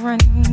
irony.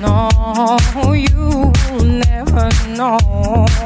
No, you will never know.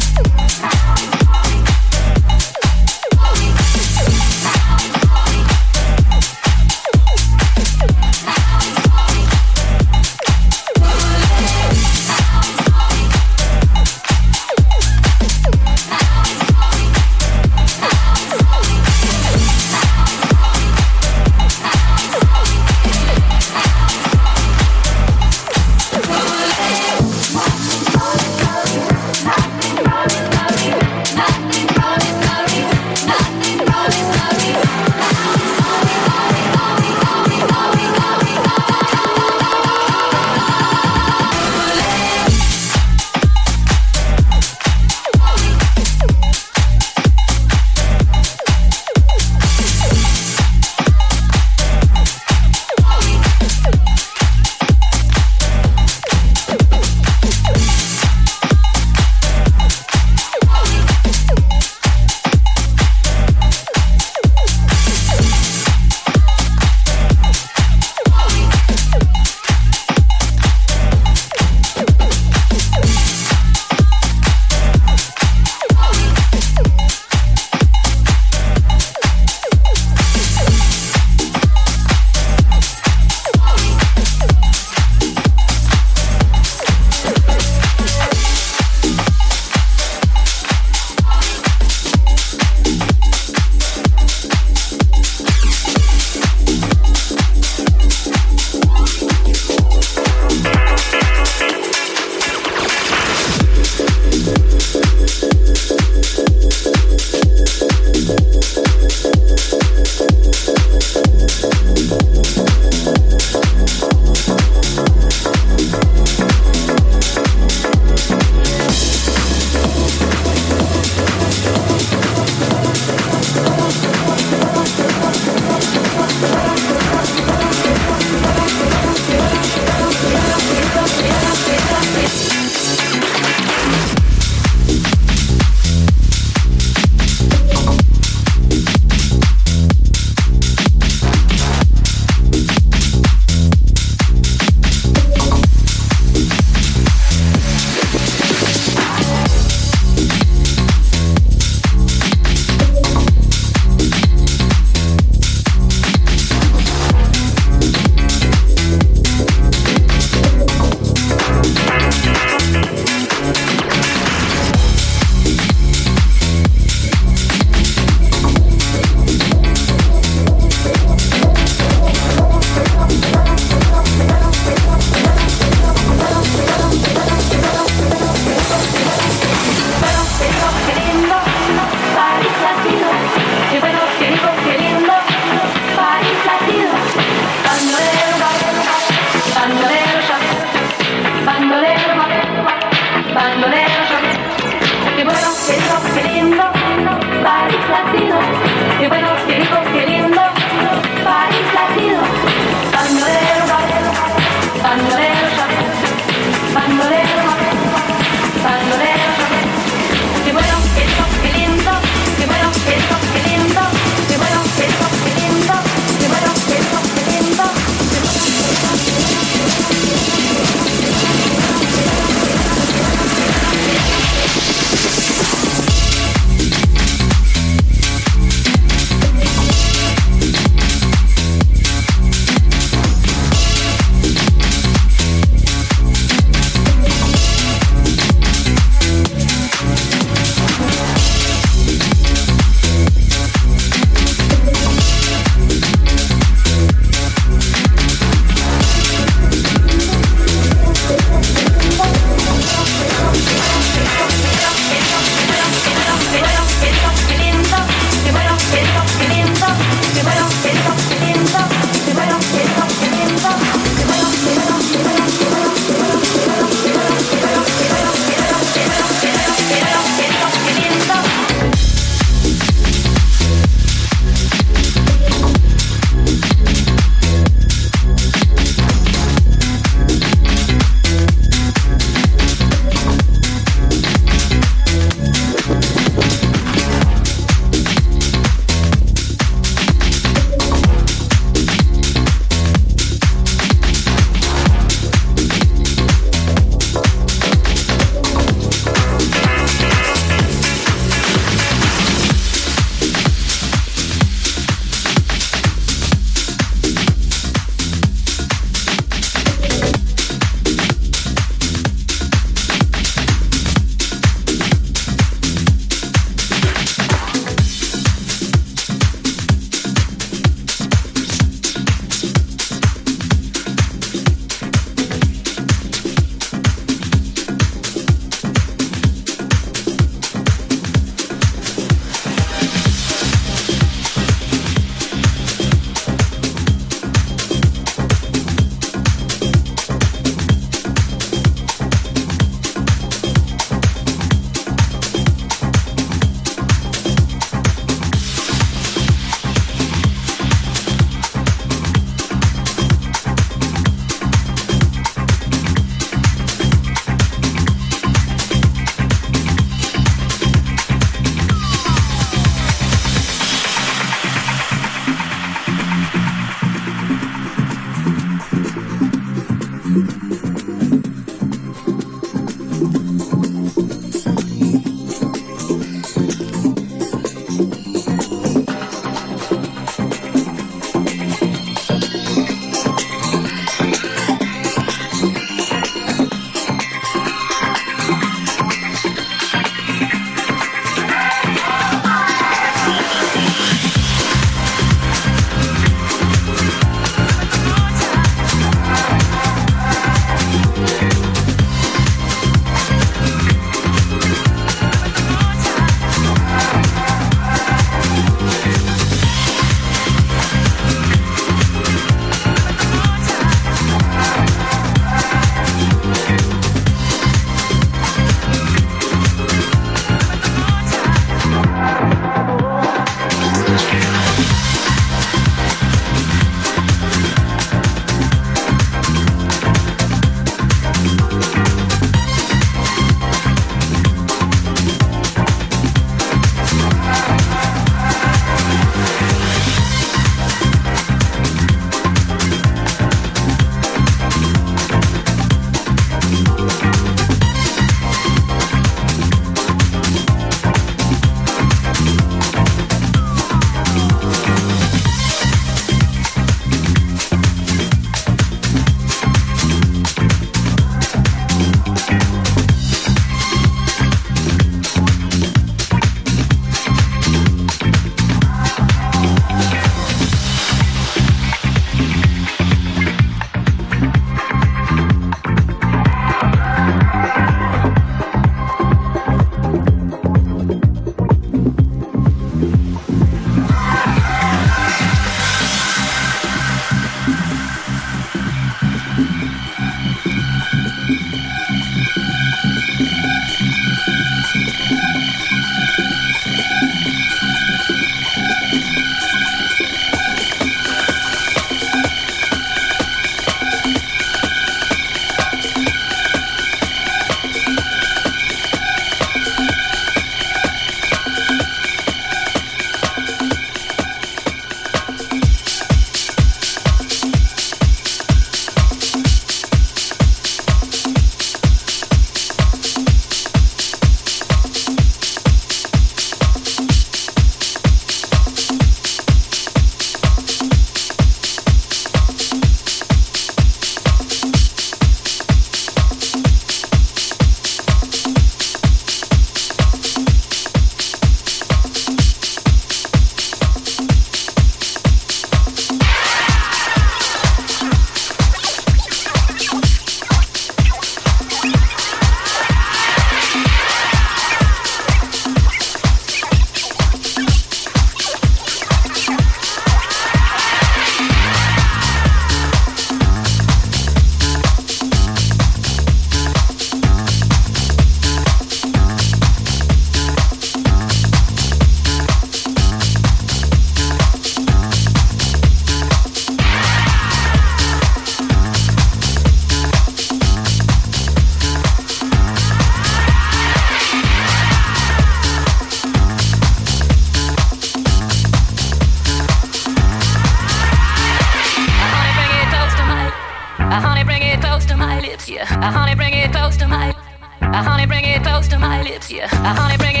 Uh, honey, bring it